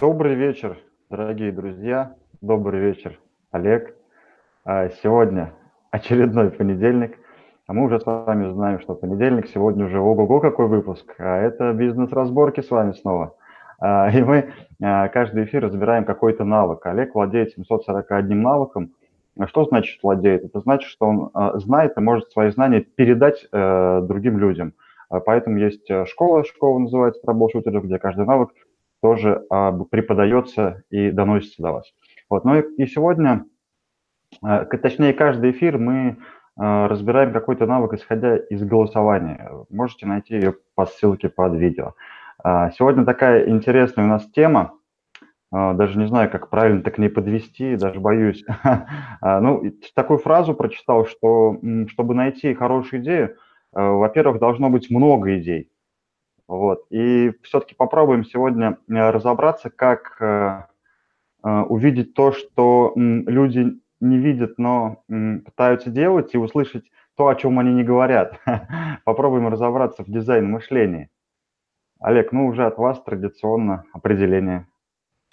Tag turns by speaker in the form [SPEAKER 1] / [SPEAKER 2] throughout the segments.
[SPEAKER 1] Добрый вечер, дорогие друзья. Добрый вечер, Олег. А, сегодня очередной понедельник. А мы уже с вами знаем, что понедельник, сегодня уже ого-го какой выпуск. А это бизнес-разборки с вами снова. А, и мы каждый эфир разбираем какой-то навык. Олег владеет 741 навыком. Что значит владеет? Это значит, что он знает и может свои знания передать э, другим людям. Поэтому есть э, школа, школа называется трэблшутеров, где каждый навык тоже а, преподается и доносится до вас. Вот. Ну и, и сегодня, а, точнее, каждый эфир мы а, разбираем какой-то навык, исходя из голосования. Можете найти ее по ссылке под видео. А, сегодня такая интересная у нас тема. А, даже не знаю, как правильно так не подвести, даже боюсь. А, ну, такую фразу прочитал, что чтобы найти хорошую идею, а, во-первых, должно быть много идей. Вот. И все-таки попробуем сегодня э, разобраться, как э, э, увидеть то, что люди не видят, но пытаются делать, и услышать то, о чем они не говорят. Попробуем разобраться в дизайн мышления. Олег, ну уже от вас традиционно определение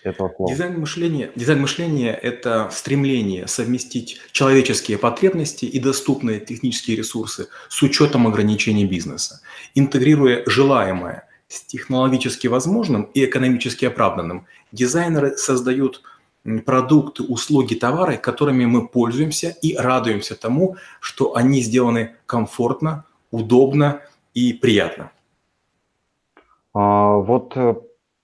[SPEAKER 1] этого слова.
[SPEAKER 2] Дизайн мышления, дизайн мышления – это стремление совместить человеческие потребности и доступные технические ресурсы с учетом ограничений бизнеса, интегрируя желаемое с технологически возможным и экономически оправданным. Дизайнеры создают продукты, услуги, товары, которыми мы пользуемся и радуемся тому, что они сделаны комфортно, удобно и приятно.
[SPEAKER 1] А, вот э,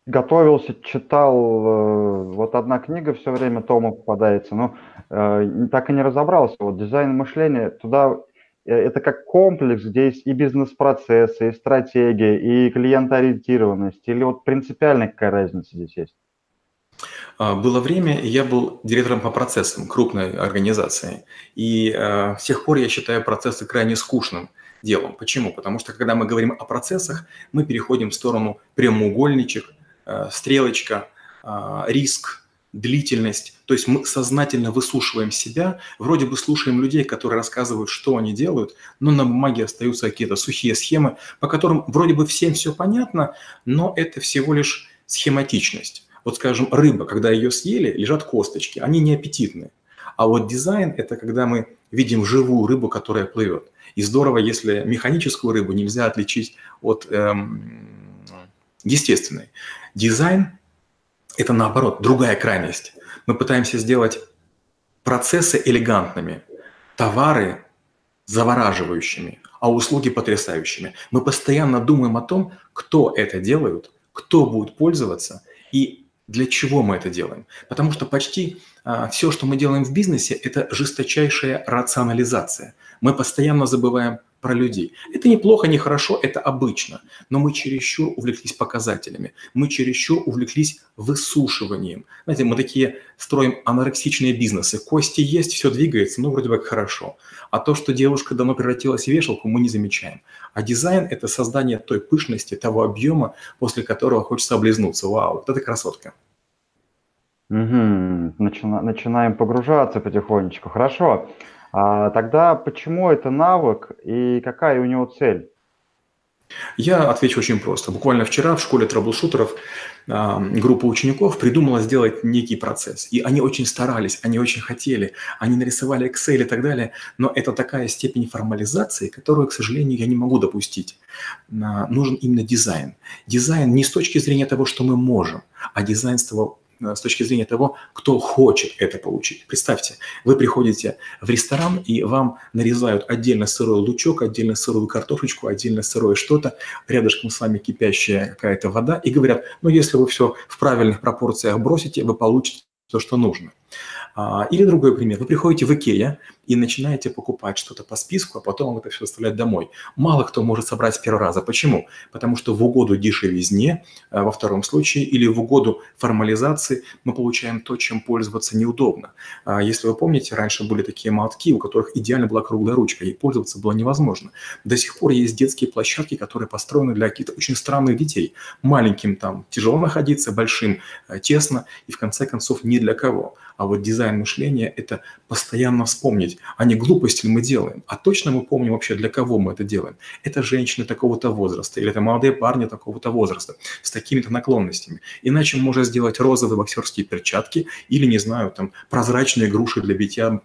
[SPEAKER 1] готовился, читал, э, вот одна книга все время Тома попадается, но э, так и не разобрался. Вот дизайн мышления, туда э, это как комплекс, где есть и бизнес-процессы, и стратегия, и клиентоориентированность, или вот принципиальная какая разница здесь есть?
[SPEAKER 2] А, было время, я был директором по процессам крупной организации, и э, с тех пор я считаю процессы крайне скучным делом. Почему? Потому что когда мы говорим о процессах, мы переходим в сторону прямоугольничек, стрелочка, э, риск, длительность. То есть мы сознательно выслушиваем себя, вроде бы слушаем людей, которые рассказывают, что они делают, но на бумаге остаются какие-то сухие схемы, по которым вроде бы всем все понятно, но это всего лишь схематичность. Вот, скажем, рыба, когда ее съели, лежат косточки, они не аппетитные. А вот дизайн – это когда мы видим живую рыбу, которая плывет. И здорово, если механическую рыбу нельзя отличить от эм, естественной. Дизайн – это, наоборот, другая крайность. Мы пытаемся сделать процессы элегантными, товары завораживающими, а услуги потрясающими. Мы постоянно думаем о том, кто это делает, кто будет пользоваться и для чего мы это делаем. Потому что почти а, все, что мы делаем в бизнесе, это жесточайшая рационализация. Мы постоянно забываем про людей. Это неплохо, не хорошо, это обычно. Но мы чересчур увлеклись показателями. Мы чересчур увлеклись высушиванием. Знаете, мы такие строим анорексичные бизнесы. Кости есть, все двигается, ну, вроде бы хорошо. А то, что девушка давно превратилась в вешалку, мы не замечаем. А дизайн – это создание той пышности, того объема, после которого хочется облизнуться. Вау, вот это красотка.
[SPEAKER 1] Угу. Начина, начинаем погружаться потихонечку. Хорошо. А тогда почему это навык и какая у него цель?
[SPEAKER 2] Я отвечу очень просто. Буквально вчера в школе трэблшутеров э, группа учеников придумала сделать некий процесс. И они очень старались, они очень хотели, они нарисовали Excel и так далее. Но это такая степень формализации, которую, к сожалению, я не могу допустить. Э, нужен именно дизайн. Дизайн не с точки зрения того, что мы можем, а дизайн с того, с точки зрения того, кто хочет это получить. Представьте, вы приходите в ресторан, и вам нарезают отдельно сырой лучок, отдельно сырую картошечку, отдельно сырое что-то, рядышком с вами кипящая какая-то вода, и говорят, ну, если вы все в правильных пропорциях бросите, вы получите то, что нужно. А, или другой пример. Вы приходите в Икея и начинаете покупать что-то по списку, а потом это все доставлять домой. Мало кто может собрать с первого раза. Почему? Потому что в угоду дешевизне, а, во втором случае, или в угоду формализации мы получаем то, чем пользоваться неудобно. А, если вы помните, раньше были такие молотки, у которых идеально была круглая ручка, и пользоваться было невозможно. До сих пор есть детские площадки, которые построены для каких-то очень странных детей. Маленьким там тяжело находиться, большим тесно, и в конце концов ни для кого. А вот дизайн мышления – это постоянно вспомнить, а не глупости ли мы делаем, а точно мы помним вообще, для кого мы это делаем. Это женщины такого-то возраста, или это молодые парни такого-то возраста, с такими-то наклонностями. Иначе можно сделать розовые боксерские перчатки или, не знаю, там, прозрачные груши для битья.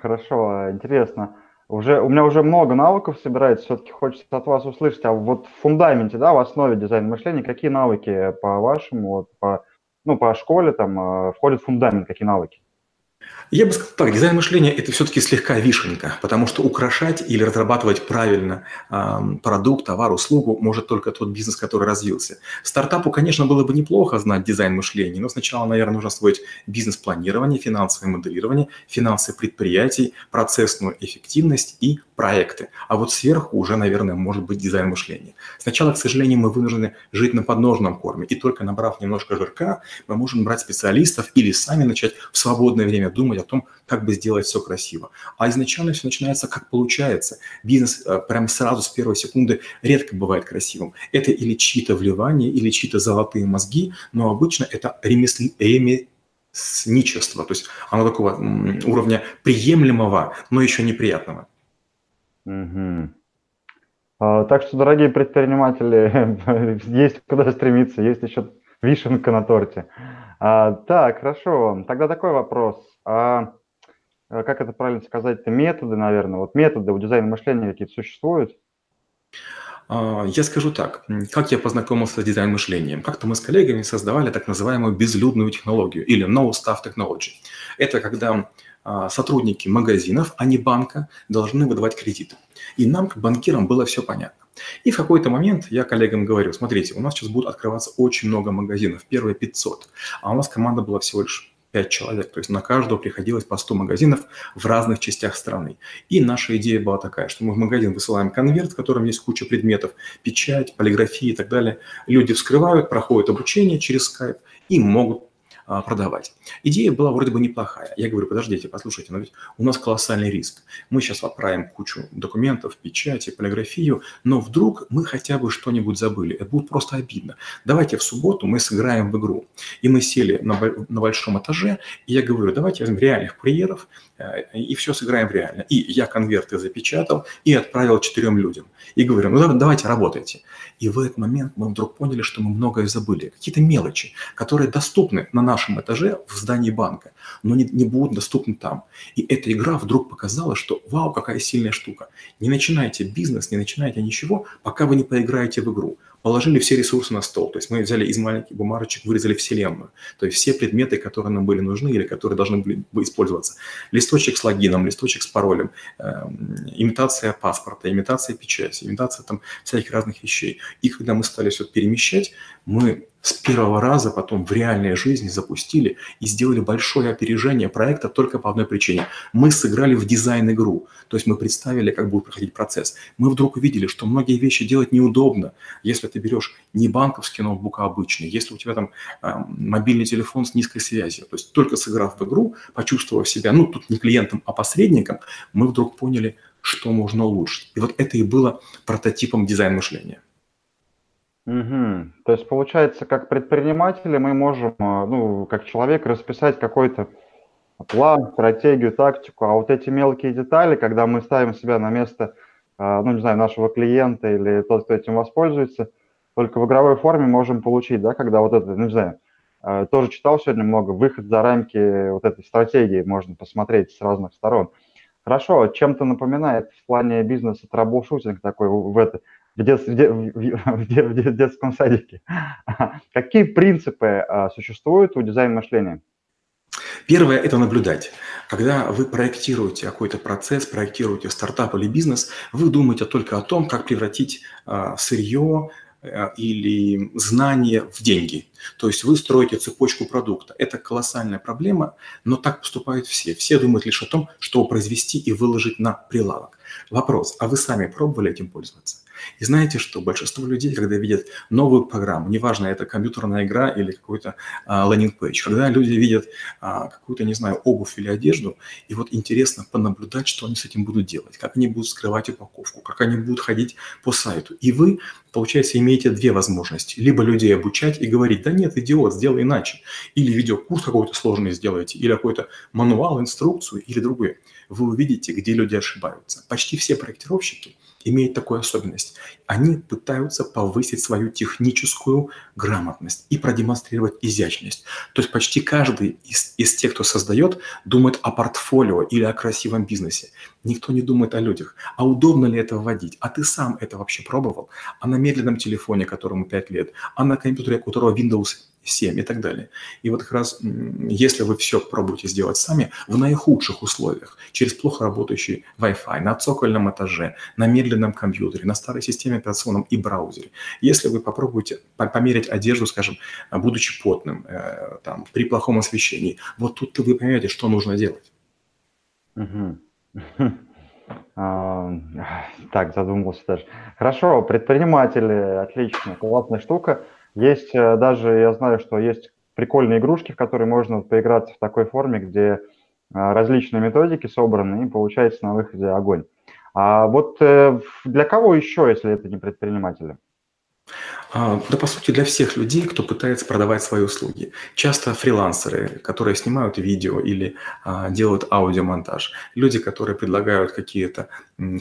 [SPEAKER 1] Хорошо, интересно. Уже, у меня уже много навыков собирается, все-таки хочется от вас услышать, а вот в фундаменте, да, в основе дизайна мышления, какие навыки по вашему, вот, по, ну, по школе там э, входит фундамент, какие навыки?
[SPEAKER 2] Я бы сказал так, дизайн мышления – это все-таки слегка вишенка, потому что украшать или разрабатывать правильно э, продукт, товар, услугу может только тот бизнес, который развился. Стартапу, конечно, было бы неплохо знать дизайн мышления, но сначала, наверное, нужно освоить бизнес-планирование, финансовое моделирование, финансы предприятий, процессную эффективность и проекты. А вот сверху уже, наверное, может быть дизайн мышления. Сначала, к сожалению, мы вынуждены жить на подножном корме, и только набрав немножко жирка, мы можем брать специалистов или сами начать в свободное время думать о том, как бы сделать все красиво. А изначально все начинается как получается. Бизнес э, прям сразу с первой секунды редко бывает красивым. Это или чьи-то вливания, или чьи-то золотые мозги, но обычно это ремесло, ремесничество, то есть оно такого уровня приемлемого, но еще неприятного.
[SPEAKER 1] Угу. Так что, дорогие предприниматели, есть куда стремиться, есть еще вишенка на торте. А, так, хорошо. Тогда такой вопрос. А, а как это правильно сказать-то? Методы, наверное. Вот методы у дизайна мышления какие-то существуют?
[SPEAKER 2] А, я скажу так, как я познакомился с дизайн мышлением. Как-то мы с коллегами создавали так называемую безлюдную технологию или no stuff technology. Это когда сотрудники магазинов, а не банка, должны выдавать кредиты. И нам, как банкирам, было все понятно. И в какой-то момент я коллегам говорю, смотрите, у нас сейчас будут открываться очень много магазинов, первые 500, а у нас команда была всего лишь 5 человек, то есть на каждого приходилось по 100 магазинов в разных частях страны. И наша идея была такая, что мы в магазин высылаем конверт, в котором есть куча предметов, печать, полиграфия и так далее. Люди вскрывают, проходят обучение через Skype и могут а, продавать. Идея была вроде бы неплохая. Я говорю, подождите, послушайте, но ведь у нас колоссальный риск. Мы сейчас отправим кучу документов, печати, полиграфию, но вдруг мы хотя бы что-нибудь забыли. Это будет просто обидно. Давайте в субботу мы сыграем в игру. И мы сели на, на большом этаже, и я говорю, давайте возьмем реальных курьеров, э, и все сыграем реально. И я конверты запечатал и отправил четырем людям. И говорю, ну давайте работайте. И в этот момент мы вдруг поняли, что мы многое забыли. Какие-то мелочи, которые доступны на наш нашем этаже в здании банка, но не, не будут доступны там. И эта игра вдруг показала, что вау, какая сильная штука. Не начинайте бизнес, не начинайте ничего, пока вы не поиграете в игру положили все ресурсы на стол. То есть мы взяли из маленьких бумажечек, вырезали вселенную. То есть все предметы, которые нам были нужны или которые должны были бы использоваться. Листочек с логином, листочек с паролем, э, имитация паспорта, имитация печати, имитация там всяких разных вещей. И когда мы стали все перемещать, мы с первого раза потом в реальной жизни запустили и сделали большое опережение проекта только по одной причине. Мы сыграли в дизайн-игру, то есть мы представили, как будет проходить процесс. Мы вдруг увидели, что многие вещи делать неудобно, если ты берешь не банковский ноутбук, а обычный, если у тебя там э, мобильный телефон с низкой связью. То есть только сыграв в игру, почувствовав себя, ну тут не клиентом, а посредником, мы вдруг поняли, что можно улучшить. И вот это и было прототипом дизайн-мышления.
[SPEAKER 1] Угу. То есть получается, как предприниматели мы можем, а, ну, как человек, расписать какой-то план, стратегию, тактику, а вот эти мелкие детали, когда мы ставим себя на место, а, ну, не знаю, нашего клиента или тот, кто этим воспользуется, только в игровой форме можем получить, да, когда вот это, ну, не знаю, а, тоже читал сегодня много, выход за рамки вот этой стратегии можно посмотреть с разных сторон. Хорошо, чем-то напоминает в плане бизнеса troubleshooting такой в, это, в, дет, в, в, в, детском садике. Какие принципы а, существуют у дизайн-мышления?
[SPEAKER 2] Первое – это наблюдать. Когда вы проектируете какой-то процесс, проектируете стартап или бизнес, вы думаете только о том, как превратить а, сырье, Э, или знания в деньги. То есть вы строите цепочку продукта. Это колоссальная проблема, но так поступают все. Все думают лишь о том, что произвести и выложить на прилавок. Вопрос, а вы сами пробовали этим пользоваться? И знаете что? Большинство людей, когда видят новую программу, неважно, это компьютерная игра или какой-то а, лендинг-пейдж, когда люди видят а, какую-то, не знаю, обувь или одежду, и вот интересно понаблюдать, что они с этим будут делать, как они будут скрывать упаковку, как они будут ходить по сайту. И вы, получается, имеете две возможности. Либо людей обучать и говорить, да нет, идиот, сделай иначе. Или видеокурс какой-то сложный сделайте, или какой-то мануал, инструкцию, или другое. Вы увидите, где люди ошибаются. Почти все проектировщики – имеет такую особенность. Они пытаются повысить свою техническую грамотность и продемонстрировать изящность. То есть почти каждый из, из тех, кто создает, думает о портфолио или о красивом бизнесе. Никто не думает о людях. А удобно ли это вводить? А ты сам это вообще пробовал? А на медленном телефоне, которому 5 лет? А на компьютере, у которого Windows 7 и так далее. И вот как раз, если вы все пробуете сделать сами, в наихудших условиях, через плохо работающий Wi-Fi, на цокольном этаже, на медленном компьютере, на старой системе операционном и браузере, если вы попробуете померить одежду, скажем, будучи потным, э, там, при плохом освещении, вот тут-то вы поймете, что нужно делать.
[SPEAKER 1] А, так, задумался даже. Хорошо, предприниматели, отлично, классная штука. Есть э, даже, я знаю, что есть прикольные игрушки, в которые можно поиграться в такой форме, где э, различные методики собраны, и получается на выходе огонь. А вот э, для кого еще, если это не предприниматели?
[SPEAKER 2] А, да, по сути, для всех людей, кто пытается продавать свои услуги. Часто фрилансеры, которые снимают видео или а, делают аудиомонтаж. Люди, которые предлагают какие-то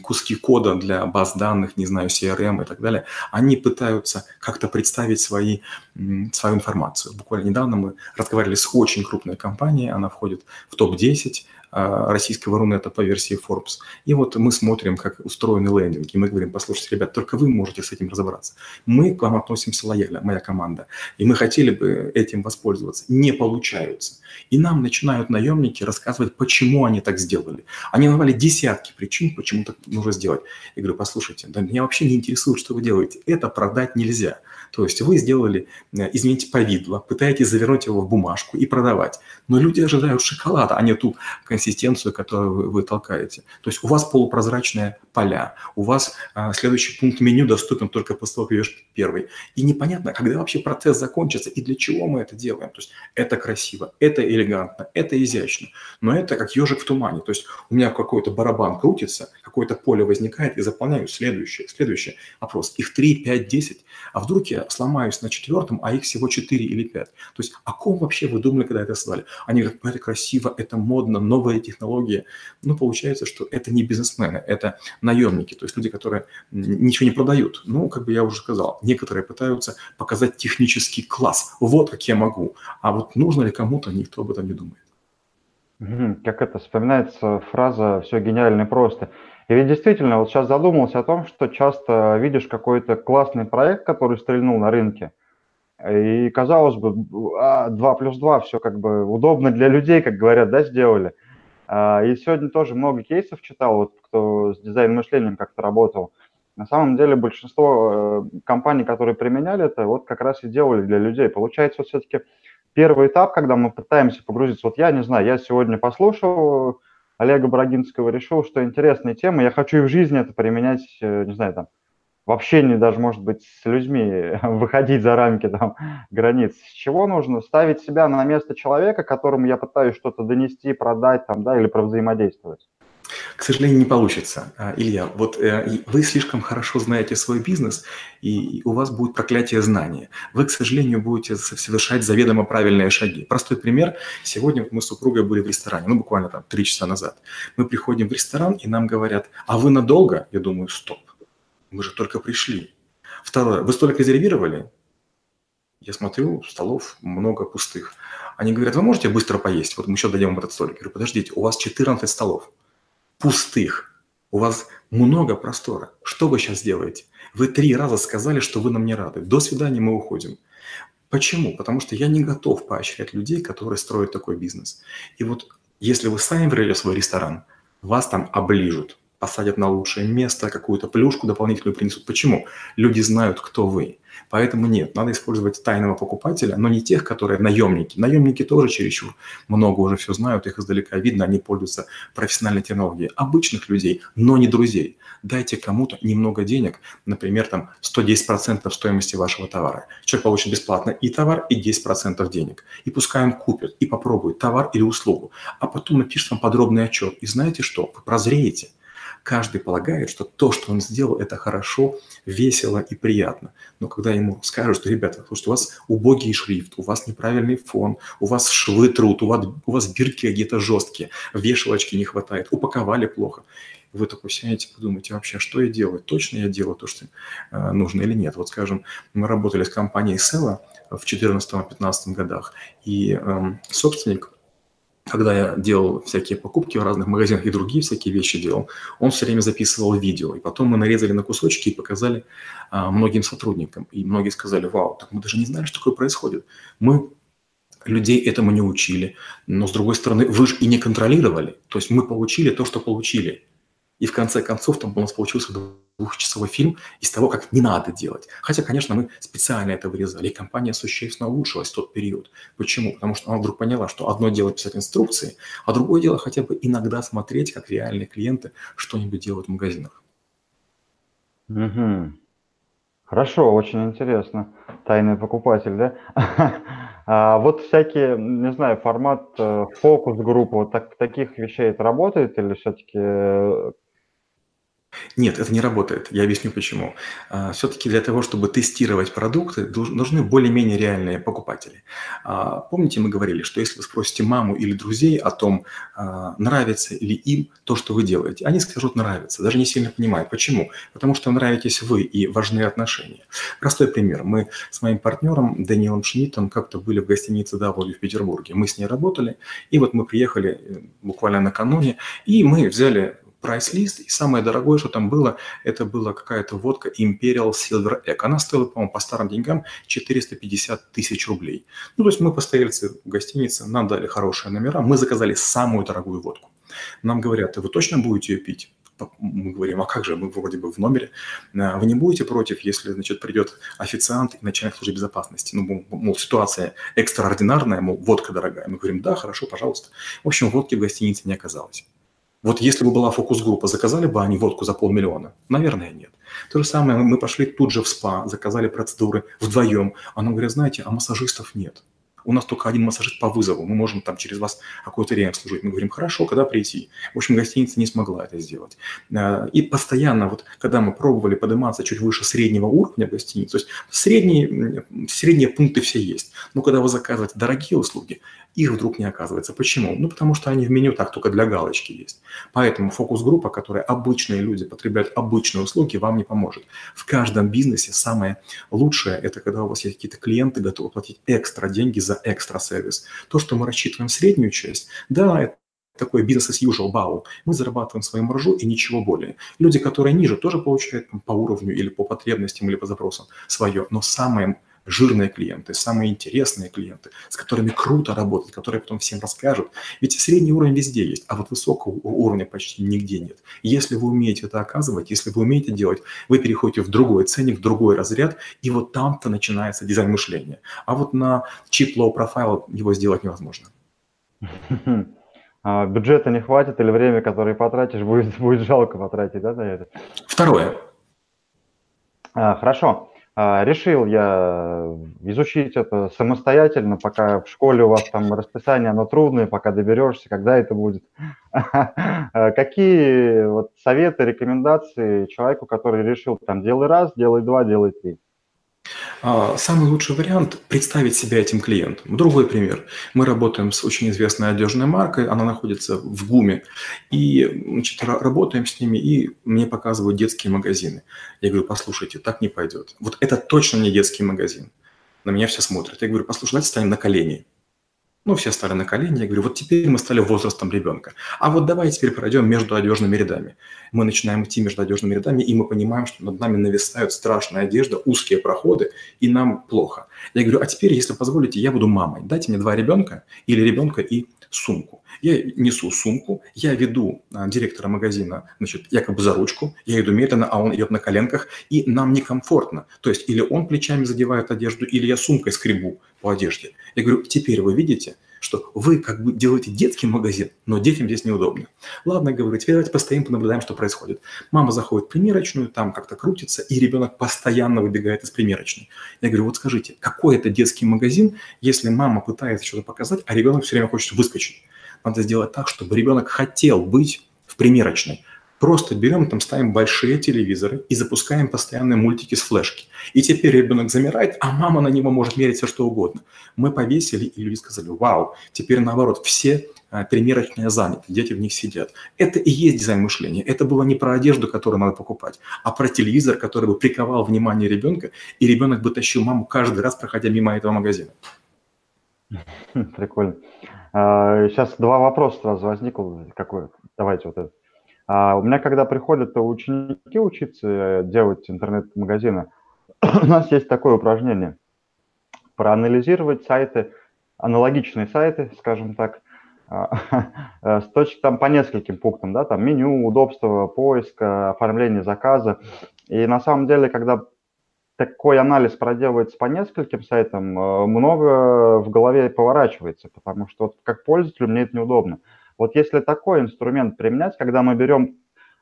[SPEAKER 2] куски кода для баз данных, не знаю, CRM и так далее. Они пытаются как-то представить свои, свою информацию. Буквально недавно мы разговаривали с очень крупной компанией, она входит в топ-10 а, российского Рунета по версии Forbes. И вот мы смотрим, как устроены лендинги. Мы говорим, послушайте, ребят, только вы можете с этим разобраться. Мы к вам относимся лояльно, моя команда. И мы хотели бы этим воспользоваться. Не получаются. И нам начинают наемники рассказывать, почему они так сделали. Они назвали десятки причин, почему так нужно сделать. Я говорю, послушайте, да меня вообще не интересует, что вы делаете. Это продать нельзя. То есть вы сделали, э, извините, повидло, пытаетесь завернуть его в бумажку и продавать. Но люди ожидают шоколада, а не ту консистенцию, которую вы, вы толкаете. То есть у вас полупрозрачные поля, у вас а, следующий пункт меню доступен только после того, как идешь первый. И непонятно, когда вообще процесс закончится и для чего мы это делаем. То есть это красиво, это элегантно, это изящно, но это как ежик в тумане. То есть у меня какой-то барабан крутится, какое-то поле возникает и заполняю следующее, следующий опрос. Их 3, 5, 10. А вдруг я сломаюсь на четвертом, а их всего 4 или 5. То есть о ком вообще вы думали, когда это создали? Они говорят, это красиво, это модно, новая технология. Ну, получается, что это не бизнесмены, это наемники, то есть люди, которые ничего не продают. Ну, как бы я уже сказал, некоторые пытаются показать технический класс. Вот как я могу. А вот нужно ли кому-то, никто об этом не думает.
[SPEAKER 1] Как это вспоминается фраза «все гениально и просто». И ведь действительно, вот сейчас задумался о том, что часто видишь какой-то классный проект, который стрельнул на рынке, и казалось бы, 2 а, плюс 2, все как бы удобно для людей, как говорят, да, сделали. А, и сегодня тоже много кейсов читал, вот кто с дизайн-мышлением как-то работал. На самом деле большинство э, компаний, которые применяли это, вот как раз и делали для людей. Получается, вот все-таки первый этап, когда мы пытаемся погрузиться, вот я не знаю, я сегодня послушал Олега Брагинского, решил, что интересная тема, я хочу и в жизни это применять, э, не знаю, там, в общении даже, может быть, с людьми, выходить за рамки там, границ. С чего нужно? Ставить себя на место человека, которому я пытаюсь что-то донести, продать там, да, или провзаимодействовать.
[SPEAKER 2] К сожалению, не получится, а, Илья. Вот э, вы слишком хорошо знаете свой бизнес, и у вас будет проклятие знания. Вы, к сожалению, будете совершать заведомо правильные шаги. Простой пример. Сегодня мы с супругой были в ресторане, ну, буквально там три часа назад. Мы приходим в ресторан, и нам говорят, а вы надолго? Я думаю, стоп, мы же только пришли. Второе, вы столик резервировали? Я смотрю, столов много пустых. Они говорят, вы можете быстро поесть? Вот мы еще дадим вам этот столик. Я говорю, подождите, у вас 14 столов пустых. У вас много простора. Что вы сейчас делаете? Вы три раза сказали, что вы нам не рады. До свидания, мы уходим. Почему? Потому что я не готов поощрять людей, которые строят такой бизнес. И вот если вы сами врели свой ресторан, вас там оближут, посадят на лучшее место, какую-то плюшку дополнительную принесут. Почему? Люди знают, кто вы. Поэтому нет, надо использовать тайного покупателя, но не тех, которые наемники. Наемники тоже чересчур много уже все знают, их издалека видно, они пользуются профессиональной технологией. Обычных людей, но не друзей. Дайте кому-то немного денег, например, там 110% стоимости вашего товара. Человек получит бесплатно и товар, и 10% денег. И пускай он купит и попробует товар или услугу, а потом напишет вам подробный отчет. И знаете что? Вы прозреете каждый полагает, что то, что он сделал, это хорошо, весело и приятно. Но когда ему скажут, что, ребята, слушайте, у вас убогий шрифт, у вас неправильный фон, у вас швы труд, у вас, у вас бирки где-то жесткие, вешалочки не хватает, упаковали плохо. Вы такой сядете, подумайте, вообще, что я делаю? Точно я делаю то, что э, нужно или нет? Вот, скажем, мы работали с компанией Sella в 2014-2015 годах, и э, собственник когда я делал всякие покупки в разных магазинах и другие всякие вещи делал, он все время записывал видео. И потом мы нарезали на кусочки и показали а, многим сотрудникам. И многие сказали, вау, так мы даже не знали, что такое происходит. Мы людей этому не учили. Но, с другой стороны, вы же и не контролировали. То есть мы получили то, что получили. И в конце концов там у нас получился двухчасовой фильм из того, как не надо делать. Хотя, конечно, мы специально это вырезали, и компания существенно улучшилась в тот период. Почему? Потому что она вдруг поняла, что одно дело писать инструкции, а другое дело хотя бы иногда смотреть, как реальные клиенты что-нибудь делают в магазинах.
[SPEAKER 1] Угу. Хорошо, очень интересно. Тайный покупатель, да? А вот всякие, не знаю, формат э, фокус-группы, вот так, таких вещей это работает или все-таки э,
[SPEAKER 2] нет, это не работает. Я объясню почему. А, Все-таки для того, чтобы тестировать продукты, нужны более-менее реальные покупатели. А, помните, мы говорили, что если вы спросите маму или друзей о том, а, нравится ли им то, что вы делаете, они скажут «нравится», даже не сильно понимают. Почему? Потому что нравитесь вы и важны отношения. Простой пример. Мы с моим партнером Даниилом Шмидтом как-то были в гостинице W в Петербурге. Мы с ней работали, и вот мы приехали э, буквально накануне, и мы взяли прайс-лист, и самое дорогое, что там было, это была какая-то водка Imperial Silver Egg. Она стоила, по-моему, по старым деньгам 450 тысяч рублей. Ну, то есть мы постояльцы в гостинице, нам дали хорошие номера, мы заказали самую дорогую водку. Нам говорят, вы точно будете ее пить? мы говорим, а как же, мы вроде бы в номере. А вы не будете против, если, значит, придет официант и начальник службы безопасности? Ну, мол, ситуация экстраординарная, мол, водка дорогая. Мы говорим, да, хорошо, пожалуйста. В общем, водки в гостинице не оказалось. Вот если бы была фокус-группа, заказали бы они водку за полмиллиона? Наверное, нет. То же самое, мы пошли тут же в СПА, заказали процедуры вдвоем. А нам говорят, знаете, а массажистов нет. У нас только один массажист по вызову, мы можем там через вас какое-то время служить. Мы говорим, хорошо, когда прийти? В общем, гостиница не смогла это сделать. Э, и постоянно, вот когда мы пробовали подниматься чуть выше среднего уровня гостиницы, то есть средние, средние пункты все есть. Но когда вы заказываете дорогие услуги, их вдруг не оказывается. Почему? Ну, потому что они в меню так только для галочки есть. Поэтому фокус-группа, которая обычные люди потребляют обычные услуги, вам не поможет. В каждом бизнесе самое лучшее – это когда у вас есть какие-то клиенты, готовы платить экстра деньги за экстра сервис. То, что мы рассчитываем среднюю часть, да, это такой бизнес as usual, бау. Мы зарабатываем свою маржу и ничего более. Люди, которые ниже, тоже получают по уровню или по потребностям, или по запросам свое. Но самое жирные клиенты, самые интересные клиенты, с которыми круто работать, которые потом всем расскажут. Ведь средний уровень везде есть, а вот высокого уровня почти нигде нет. Если вы умеете это оказывать, если вы умеете делать, вы переходите в другой ценник, в другой разряд, и вот там-то начинается дизайн мышления. А вот на cheap low profile его сделать невозможно.
[SPEAKER 1] А бюджета не хватит или время, которое потратишь, будет, будет жалко потратить, да, на это?
[SPEAKER 2] Второе.
[SPEAKER 1] А, хорошо. А, решил я изучить это самостоятельно, пока в школе у вас там расписание, оно трудное, пока доберешься, когда это будет. А, какие вот советы, рекомендации человеку, который решил там делай раз, делай два, делай три?
[SPEAKER 2] А, самый лучший вариант – представить себя этим клиентом. Другой пример. Мы работаем с очень известной одежной маркой, она находится в ГУМе, и значит, работаем с ними, и мне показывают детские магазины. Я говорю, послушайте, так не пойдет. Вот это точно не детский магазин. На меня все смотрят. Я говорю, послушай, давайте станем на колени. Ну, все стали на колени. Я говорю, вот теперь мы стали возрастом ребенка. А вот давай теперь пройдем между одежными рядами. Мы начинаем идти между одежными рядами, и мы понимаем, что над нами нависают страшная одежда, узкие проходы, и нам плохо. Я говорю, а теперь, если позволите, я буду мамой. Дайте мне два ребенка или ребенка и сумку. Я несу сумку, я веду а, директора магазина, значит, якобы за ручку, я иду медленно, а он идет на коленках, и нам некомфортно. То есть или он плечами задевает одежду, или я сумкой скребу по одежде. Я говорю, теперь вы видите, что вы как бы делаете детский магазин, но детям здесь неудобно. Ладно, говорю, теперь давайте постоим, понаблюдаем, что происходит. Мама заходит в примерочную, там как-то крутится, и ребенок постоянно выбегает из примерочной. Я говорю, вот скажите, какой это детский магазин, если мама пытается что-то показать, а ребенок все время хочет выскочить? Надо сделать так, чтобы ребенок хотел быть в примерочной, Просто берем, там ставим большие телевизоры и запускаем постоянные мультики с флешки. И теперь ребенок замирает, а мама на него может мерить все, что угодно. Мы повесили, и люди сказали, вау, теперь наоборот, все а, примерочные заняты, дети в них сидят. Это и есть дизайн мышления. Это было не про одежду, которую надо покупать, а про телевизор, который бы приковал внимание ребенка, и ребенок бы тащил маму каждый раз, проходя мимо этого магазина.
[SPEAKER 1] Прикольно. Сейчас а, два вопроса сразу возникло. Какой? Давайте вот это. А у меня, когда приходят ученики учиться э, делать интернет-магазины, у нас есть такое упражнение. Проанализировать сайты, аналогичные сайты, скажем так, а, э, с точки там по нескольким пунктам, да, там меню, удобство поиска, оформление заказа. И на самом деле, когда такой анализ проделывается по нескольким сайтам, э, много в голове поворачивается, потому что вот как пользователю мне это неудобно. Вот если такой инструмент применять, когда мы берем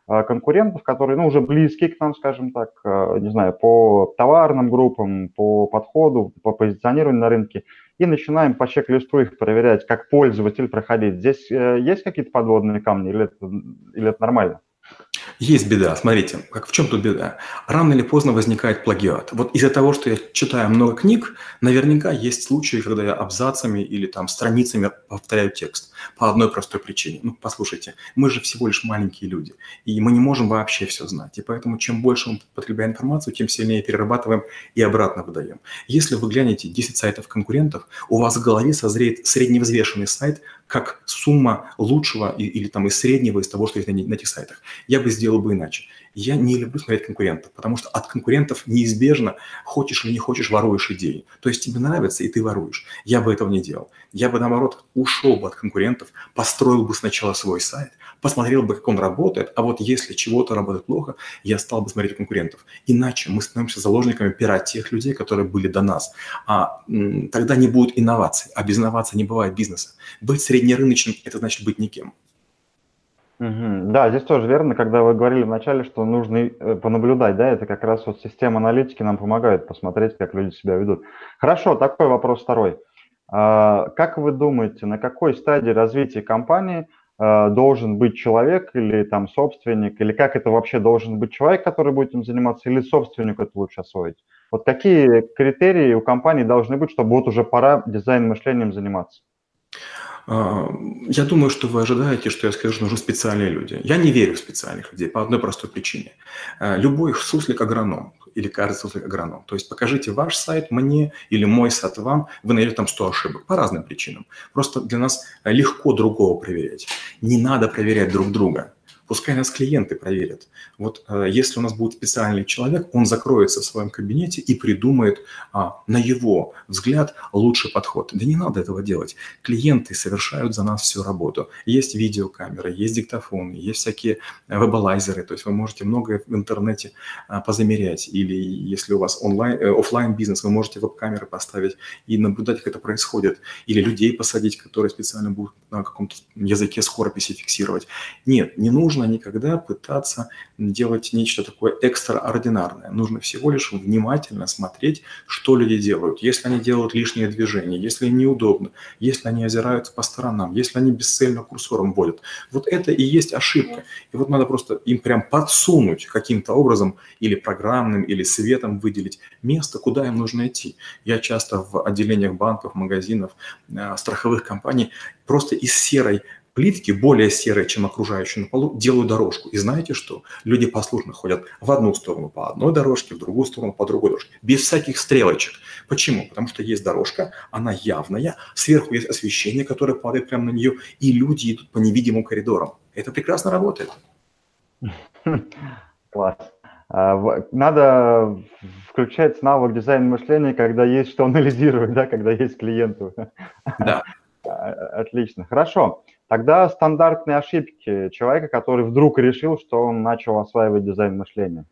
[SPEAKER 1] а, конкурентов, которые ну, уже близки к нам, скажем так, а, не знаю, по товарным группам, по подходу, по позиционированию на рынке, и начинаем по чек-листу их проверять, как пользователь проходить. Здесь э, есть какие-то подводные камни или это, или это нормально?
[SPEAKER 2] Есть беда, смотрите, как в чем тут беда? Рано или поздно возникает плагиат. Вот из-за того, что я читаю много книг, наверняка есть случаи, когда я абзацами или там страницами повторяю текст по одной простой причине. Ну, послушайте, мы же всего лишь маленькие люди, и мы не можем вообще все знать. И поэтому чем больше мы потребляем информацию, тем сильнее перерабатываем и обратно выдаем. Если вы глянете 10 сайтов конкурентов, у вас в голове созреет средневзвешенный сайт как сумма лучшего или там из среднего из того, что есть на, на этих сайтах. Я бы сделал бы иначе. Я не люблю смотреть конкурентов, потому что от конкурентов неизбежно, хочешь или не хочешь, воруешь идеи. То есть тебе нравится, и ты воруешь. Я бы этого не делал. Я бы, наоборот, ушел бы от конкурентов, построил бы сначала свой сайт, посмотрел бы, как он работает, а вот если чего-то работает плохо, я стал бы смотреть конкурентов. Иначе мы становимся заложниками пера тех людей, которые были до нас. А тогда не будет инноваций, а без инноваций не бывает бизнеса. Быть среднерыночным – это значит быть никем.
[SPEAKER 1] Угу. Да, здесь тоже верно, когда вы говорили вначале, что нужно э, понаблюдать, да, это как раз вот система аналитики нам помогает посмотреть, как люди себя ведут. Хорошо, такой вопрос второй. А, как вы думаете, на какой стадии развития компании а, должен быть человек или там собственник, или как это вообще должен быть человек, который будет этим заниматься, или собственник это лучше освоить? Вот какие критерии у компании должны быть, чтобы вот уже пора дизайн-мышлением заниматься?
[SPEAKER 2] А, я думаю, что вы ожидаете, что я скажу, что нужны специальные люди. Я не верю в специальных людей по одной простой причине. А, любой суслик агроном или кажется суслик агроном. То есть покажите ваш сайт мне или мой сайт вам, вы найдете там 100 ошибок по разным причинам. Просто для нас легко другого проверять. Не надо проверять друг друга. Пускай нас клиенты проверят. Вот э, если у нас будет специальный человек, он закроется в своем кабинете и придумает а, на его взгляд лучший подход. Да не надо этого делать. Клиенты совершают за нас всю работу. Есть видеокамеры, есть диктофоны, есть всякие вебалайзеры. То есть вы можете многое в интернете а, позамерять. Или если у вас онлайн, э, офлайн бизнес, вы можете веб-камеры поставить и наблюдать, как это происходит. Или людей посадить, которые специально будут на каком-то языке скорописи фиксировать. Нет, не нужно нужно никогда пытаться делать нечто такое экстраординарное. Нужно всего лишь внимательно смотреть, что люди делают. Если они делают лишние движения, если им неудобно, если они озираются по сторонам, если они бесцельно курсором водят. Вот это и есть ошибка. И вот надо просто им прям подсунуть каким-то образом или программным, или светом выделить место, куда им нужно идти. Я часто в отделениях банков, магазинов, э, страховых компаний просто из серой плитки более серые, чем окружающие на полу, делаю дорожку. И знаете что? Люди послушно ходят в одну сторону по одной дорожке, в другую сторону по другой дорожке. Без всяких стрелочек. Почему? Потому что есть дорожка, она явная, сверху есть освещение, которое падает прямо на нее, и люди идут по невидимым коридорам. Это прекрасно работает.
[SPEAKER 1] Класс. А, надо включать навык дизайн мышления, когда есть что анализировать, да, когда есть клиенту. Да. А, отлично. Хорошо. Тогда стандартные ошибки человека, который вдруг решил, что он начал осваивать дизайн мышления.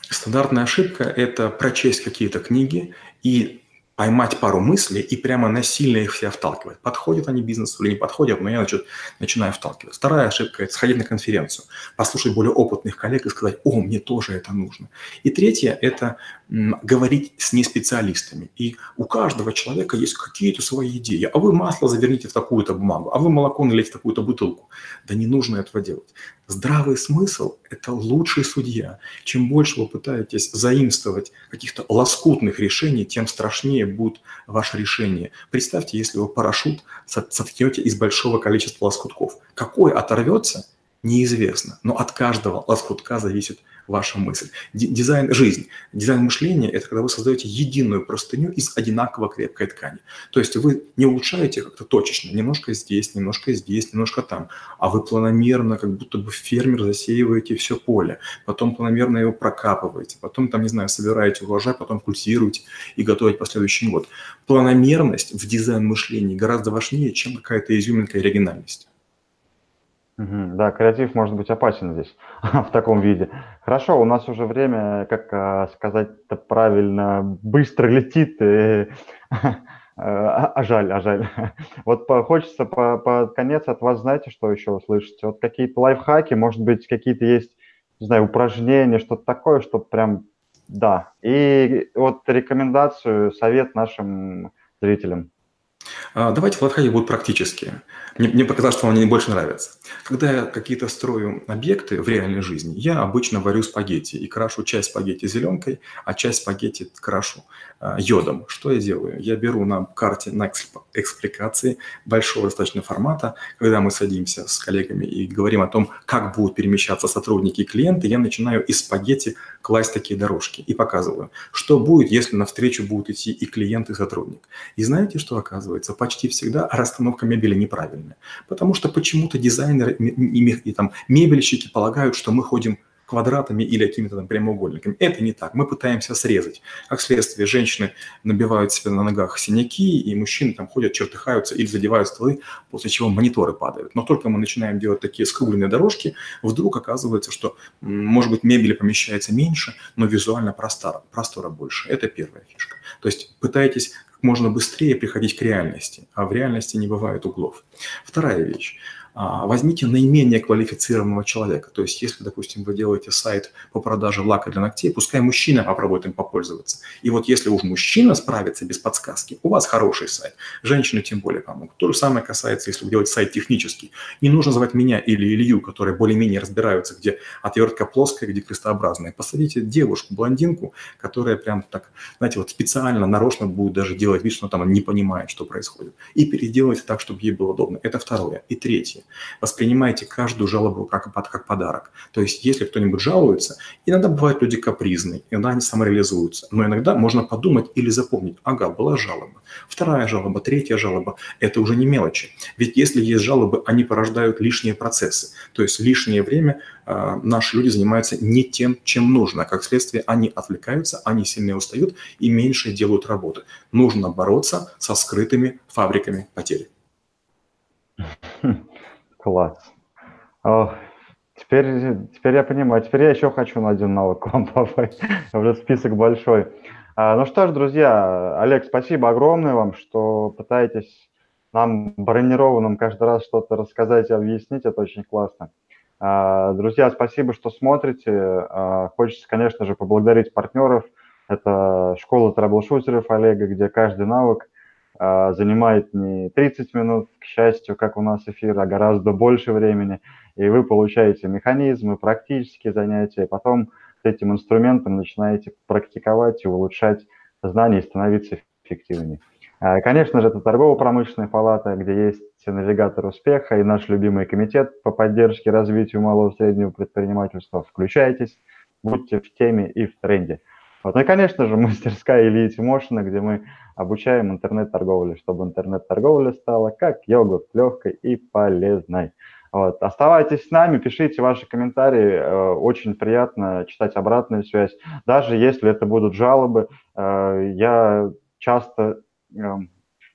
[SPEAKER 2] Стандартная ошибка – это прочесть какие-то книги и поймать пару мыслей и прямо насильно их все вталкивать. Подходят они бизнесу или не подходят, но я значит, начинаю вталкивать. Вторая ошибка – это сходить на конференцию, послушать более опытных коллег и сказать, о, мне тоже это нужно. И третье – это говорить с неспециалистами. И у каждого человека есть какие-то свои идеи. А вы масло заверните в такую-то бумагу, а вы молоко налейте в такую-то бутылку. Да не нужно этого делать. Здравый смысл – это лучший судья. Чем больше вы пытаетесь заимствовать каких-то лоскутных решений, тем страшнее будет ваше решение. Представьте, если вы парашют соткнете из большого количества лоскутков. Какой оторвется, неизвестно, но от каждого лоскутка зависит ваша мысль. Дизайн жизни, дизайн мышления – это когда вы создаете единую простыню из одинаково крепкой ткани. То есть вы не улучшаете как-то точечно, немножко здесь, немножко здесь, немножко там, а вы планомерно, как будто бы фермер, засеиваете все поле, потом планомерно его прокапываете, потом, там, не знаю, собираете урожай, потом культивируете и готовите последующий год. Планомерность в дизайн мышлении гораздо важнее, чем какая-то изюминка и оригинальность.
[SPEAKER 1] Да, креатив может быть опасен здесь в таком виде. Хорошо, у нас уже время, как а, сказать-то правильно, быстро летит, и, а, а жаль, а жаль. Вот хочется по- под конец от вас, знаете, что еще услышать? Вот какие-то лайфхаки, может быть, какие-то есть, не знаю, упражнения, что-то такое, что прям, да. И вот рекомендацию, совет нашим зрителям.
[SPEAKER 2] А, давайте лайфхаки будут практические. Мне, мне показалось, что мне больше нравятся. Когда я какие-то строю объекты в реальной жизни, я обычно варю спагетти и крашу часть спагетти зеленкой, а часть спагетти крашу а, йодом. Что я делаю? Я беру на карте на экспликации большого достаточно формата, когда мы садимся с коллегами и говорим о том, как будут перемещаться сотрудники и клиенты, я начинаю из спагетти класть такие дорожки и показываю, что будет, если навстречу будут идти и клиент, и сотрудник. И знаете, что оказывается? Почти всегда расстановка мебели неправильная. Потому что почему-то дизайнеры и, и там мебельщики полагают, что мы ходим квадратами или какими-то там прямоугольниками. Это не так. Мы пытаемся срезать. Как следствие, женщины набивают себе на ногах синяки, и мужчины там ходят, чертыхаются или задевают столы, после чего мониторы падают. Но только мы начинаем делать такие скругленные дорожки, вдруг оказывается, что, может быть, мебели помещается меньше, но визуально простора, простора больше. Это первая фишка. То есть пытайтесь можно быстрее приходить к реальности, а в реальности не бывает углов. Вторая вещь. А, возьмите наименее квалифицированного человека. То есть, если, допустим, вы делаете сайт по продаже лака для ногтей, пускай мужчина попробует им попользоваться. И вот если уж мужчина справится без подсказки, у вас хороший сайт. Женщины тем более помогут. То же самое касается, если вы делаете сайт технический. Не нужно звать меня или Илью, которые более-менее разбираются, где отвертка плоская, где крестообразная. Посадите девушку, блондинку, которая прям так, знаете, вот специально, нарочно будет даже делать вид, что там не понимает, что происходит. И переделайте так, чтобы ей было удобно. Это второе. И третье. Воспринимайте каждую жалобу как, как подарок. То есть, если кто-нибудь жалуется, иногда бывают люди капризные, иногда они самореализуются, но иногда можно подумать или запомнить, ага, была жалоба, вторая жалоба, третья жалоба, это уже не мелочи. Ведь если есть жалобы, они порождают лишние процессы. То есть лишнее время э, наши люди занимаются не тем, чем нужно. Как следствие, они отвлекаются, они сильнее устают и меньше делают работы. Нужно бороться со скрытыми фабриками потери.
[SPEAKER 1] Класс. О, теперь, теперь я понимаю. Теперь я еще хочу на один навык вам попасть. Уже список большой. А, ну что ж, друзья, Олег, спасибо огромное вам, что пытаетесь нам, бронированным, каждый раз что-то рассказать и объяснить. Это очень классно. А, друзья, спасибо, что смотрите. А, хочется, конечно же, поблагодарить партнеров. Это школа трэблшутеров Олега, где каждый навык а, занимает не 30 минут, к счастью, как у нас эфир, а гораздо больше времени, и вы получаете механизмы, практические занятия, потом с этим инструментом начинаете практиковать и улучшать знания и становиться эффективнее. А, конечно же, это торгово-промышленная палата, где есть навигатор успеха и наш любимый комитет по поддержке развитию малого и среднего предпринимательства. Включайтесь, будьте в теме и в тренде. Вот. Ну и, конечно же, мастерская Ильи Тимошина, где мы обучаем интернет-торговле, чтобы интернет-торговля стала как йогурт, легкой и полезной. Вот. Оставайтесь с нами, пишите ваши комментарии. Э, очень приятно читать обратную связь. Даже если это будут жалобы, э, я часто эм,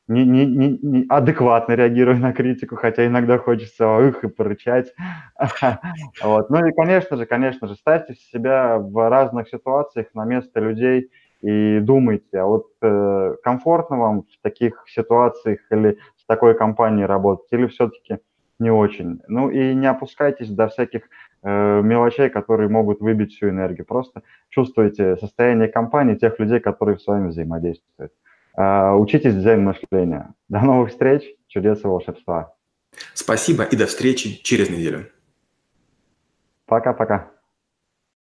[SPEAKER 1] не, не, не, не адекватно реагирую на критику, хотя иногда хочется их и порычать. Вот. Ну и, конечно же, конечно же, ставьте себя в разных ситуациях на место людей и думайте, а вот э, комфортно вам в таких ситуациях или с такой компанией работать, или все-таки не очень. Ну и не опускайтесь до всяких э, мелочей, которые могут выбить всю энергию. Просто чувствуйте состояние компании, тех людей, которые с вами взаимодействуют. Э, учитесь дизайн мышления. До новых встреч, чудес и волшебства.
[SPEAKER 2] Спасибо и до встречи через неделю.
[SPEAKER 1] Пока-пока.